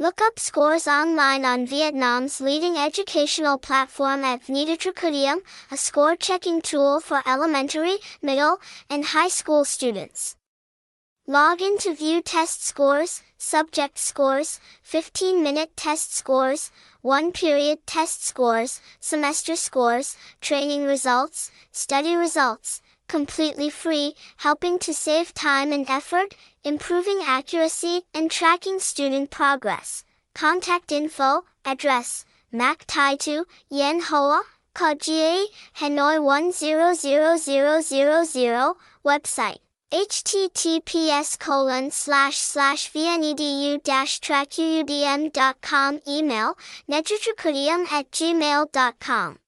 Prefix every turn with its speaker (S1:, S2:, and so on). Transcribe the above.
S1: Look up scores online on Vietnam's leading educational platform at Vnedu-Tracuudiem, a score checking tool for elementary, middle, and high school students. Log in to view test scores, subject scores, 15-minute test scores, one-period test scores, semester scores, training results, study results, completely free, helping to save time and effort, improving accuracy, and tracking student progress. Contact info, address, Mac Thai To, Yen Hoa, Cau Giay, Hanoi 100000, website https colon slash slash vnedu dash tracuudiem.com email vnedutracuudiem at gmail.com